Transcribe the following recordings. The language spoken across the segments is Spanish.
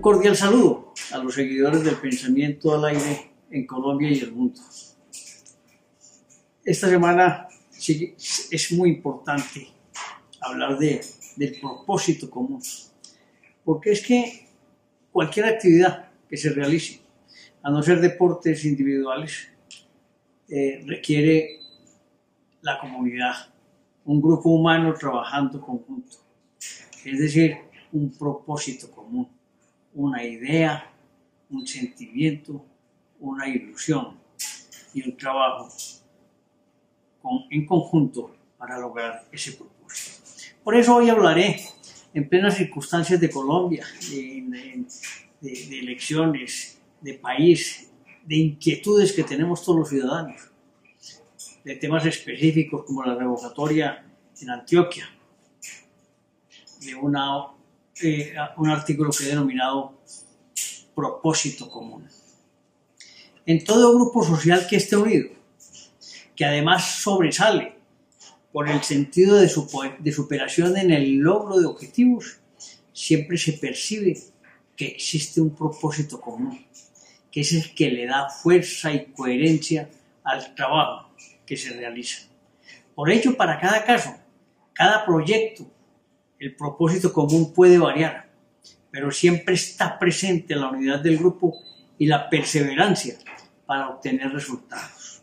Un cordial saludo a los seguidores del pensamiento al aire en Colombia y el mundo. Esta semana es muy importante hablar de, del propósito común, porque es que cualquier actividad que se realice, a no ser deportes individuales, eh, requiere la comunidad, un grupo humano trabajando conjunto, es decir, un propósito común, una idea, un sentimiento, una ilusión y un trabajo en conjunto para lograr ese propósito. Por eso hoy hablaré en plenas circunstancias de Colombia, de, de elecciones, de país, de inquietudes que tenemos todos los ciudadanos, de temas específicos como la revocatoria en Antioquia, de una, un artículo que he denominado propósito común. En todo grupo social que esté unido, que además sobresale por el sentido de, su, de superación en el logro de objetivos, siempre se percibe que existe un propósito común, que es el que le da fuerza y coherencia al trabajo que se realiza. Por ello, para cada caso, cada proyecto, el propósito común puede variar, pero siempre está presente la unidad del grupo y la perseverancia para obtener resultados.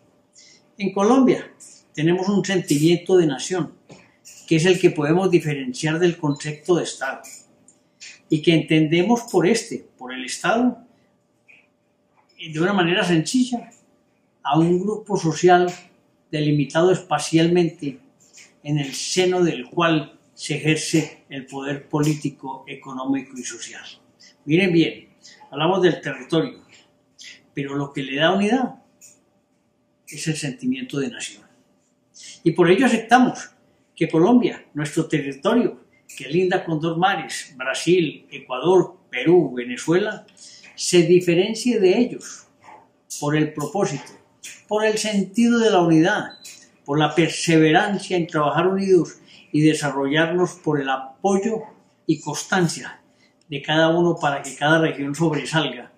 En Colombia tenemos un sentimiento de nación, que es el que podemos diferenciar del concepto de Estado, y que entendemos por este, por el Estado, de una manera sencilla, a un grupo social delimitado espacialmente en el seno del cual se ejerce el poder político, económico y social. Miren bien, hablamos del territorio, pero lo que le da unidad es el sentimiento de nación. Y por ello aceptamos que Colombia, nuestro territorio, que linda con dos mares, Brasil, Ecuador, Perú, Venezuela, se diferencie de ellos por el propósito, por el sentido de la unidad, por la perseverancia en trabajar unidos y desarrollarnos por el apoyo y constancia de cada uno para que cada región sobresalga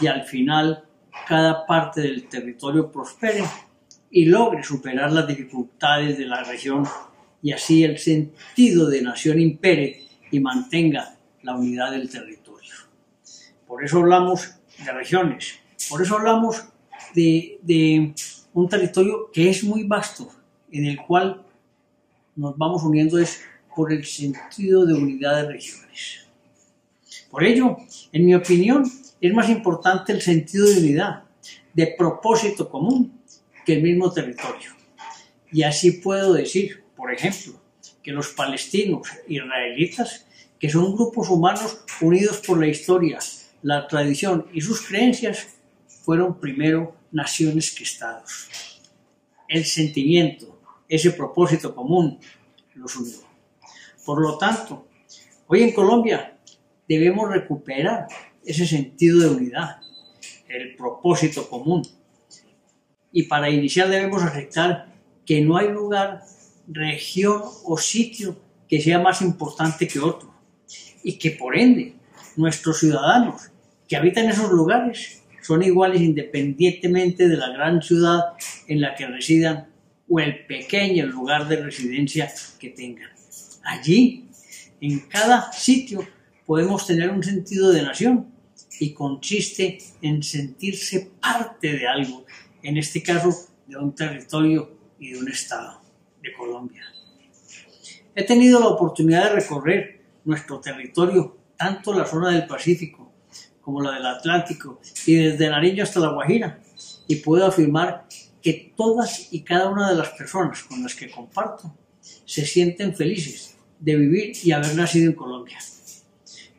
y al final cada parte del territorio prospere y logre superar las dificultades de la región y así el sentido de nación impere y mantenga la unidad del territorio. Por eso hablamos de regiones, por eso hablamos de, de un territorio que es muy vasto, en el cual nos vamos uniendo es por el sentido de unidad de regiones. Por ello, en mi opinión, es más importante el sentido de unidad, de propósito común, que el mismo territorio. Y así puedo decir, por ejemplo, que los palestinos israelitas, que son grupos humanos unidos por la historia, la tradición y sus creencias, fueron primero naciones que estados. El sentimiento, ese propósito común, los unió. Por lo tanto, hoy en Colombia debemos recuperar ese sentido de unidad, el propósito común. Y para iniciar debemos aceptar que no hay lugar, región o sitio que sea más importante que otro. Y que por ende nuestros ciudadanos que habitan esos lugares son iguales independientemente de la gran ciudad en la que residan o el pequeño lugar de residencia que tengan. Allí, en cada sitio, podemos tener un sentido de nación y consiste en sentirse parte de algo, en este caso de un territorio y de un estado de Colombia. He tenido la oportunidad de recorrer nuestro territorio, tanto la zona del Pacífico como la del Atlántico y desde Nariño hasta La Guajira. Y puedo afirmar que todas y cada una de las personas con las que comparto se sienten felices de vivir y haber nacido en Colombia.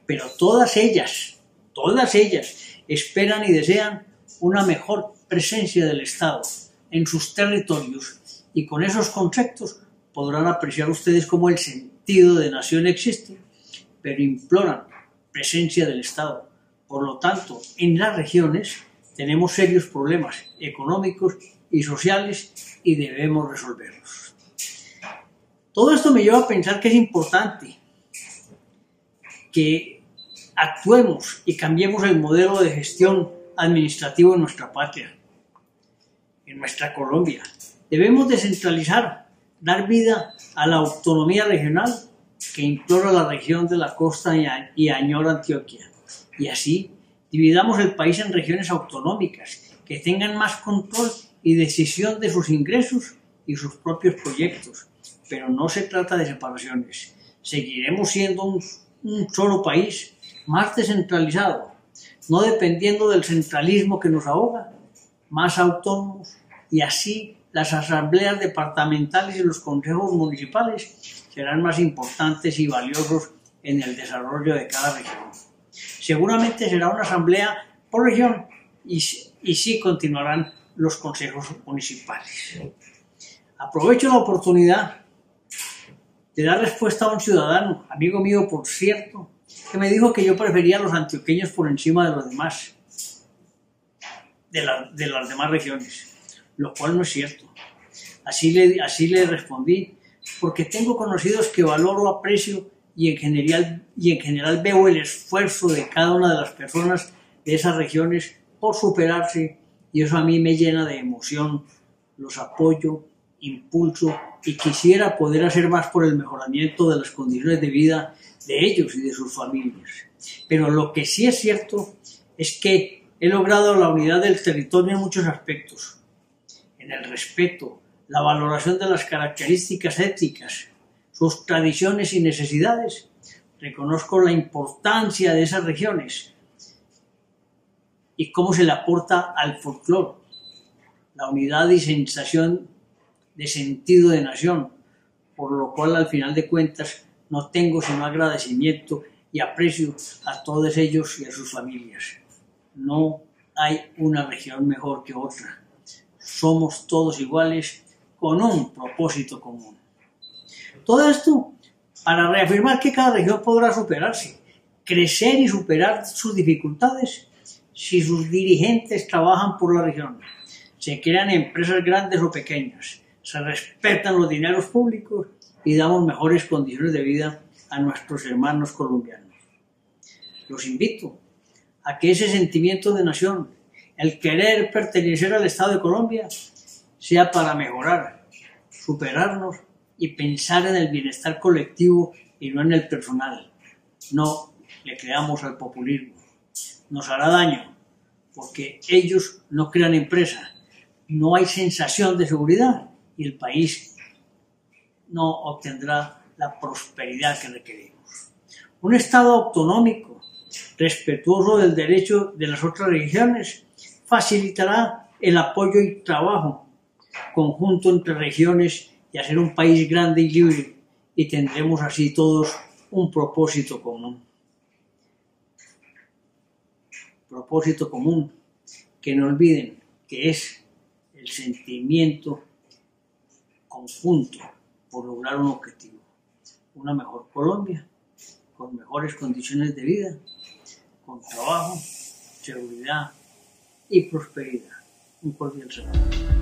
Pero todas ellas, todas ellas esperan y desean una mejor presencia del Estado en sus territorios y con esos conceptos podrán apreciar ustedes cómo el sentido de nación existe, pero imploran presencia del Estado por lo tanto, en las regiones tenemos serios problemas económicos y sociales y debemos resolverlos. Todo esto me lleva a pensar que es importante que actuemos y cambiemos el modelo de gestión administrativo en nuestra patria, en nuestra Colombia. Debemos descentralizar, dar vida a la autonomía regional que implora la región de la costa y añora Antioquia. Y así dividamos el país en regiones autonómicas que tengan más control y decisión de sus ingresos y sus propios proyectos. Pero no se trata de separaciones. Seguiremos siendo un, un solo país más descentralizado, no dependiendo del centralismo que nos ahoga, más autónomos y así las asambleas departamentales y los consejos municipales serán más importantes y valiosos en el desarrollo de cada región. Seguramente será una asamblea por región y, y sí continuarán los consejos municipales. Aprovecho la oportunidad de dar respuesta a un ciudadano, amigo mío por cierto, que me dijo que yo prefería a los antioqueños por encima de los demás, de, de las demás regiones, lo cual no es cierto. Así le, así le respondí, porque tengo conocidos que valoro, aprecio y en, general, y en general veo el esfuerzo de cada una de las personas de esas regiones por superarse y eso a mí me llena de emoción, los apoyo, impulso y quisiera poder hacer más por el mejoramiento de las condiciones de vida de ellos y de sus familias. Pero lo que sí es cierto es que he logrado la unidad del territorio en muchos aspectos, en el respeto, la valoración de las características éticas, sus tradiciones y necesidades. Reconozco la importancia de esas regiones y cómo se le aporta al folclore, la unidad y sensación de sentido de nación, por lo cual al final de cuentas no tengo sino agradecimiento y aprecio a todos ellos y a sus familias. No hay una región mejor que otra. Somos todos iguales con un propósito común. Todo esto para reafirmar que cada región podrá superarse, crecer y superar sus dificultades si sus dirigentes trabajan por la región, se crean empresas grandes o pequeñas, se respetan los dineros públicos y damos mejores condiciones de vida a nuestros hermanos colombianos. Los invito a que ese sentimiento de nación, el querer pertenecer al Estado de Colombia, sea para mejorar, superarnos y pensar en el bienestar colectivo y no en el personal. No le creamos al populismo. Nos hará daño porque ellos no crean empresa, no hay sensación de seguridad y el país no obtendrá la prosperidad que requerimos. Un Estado autonómico, respetuoso del derecho de las otras regiones, facilitará el apoyo y trabajo conjunto entre regiones y hacer un país grande y libre y tendremos así todos un propósito común. Propósito común que no olviden que es el sentimiento conjunto por lograr un objetivo, una mejor Colombia, con mejores condiciones de vida, con trabajo, seguridad y prosperidad. Un cordial saludo.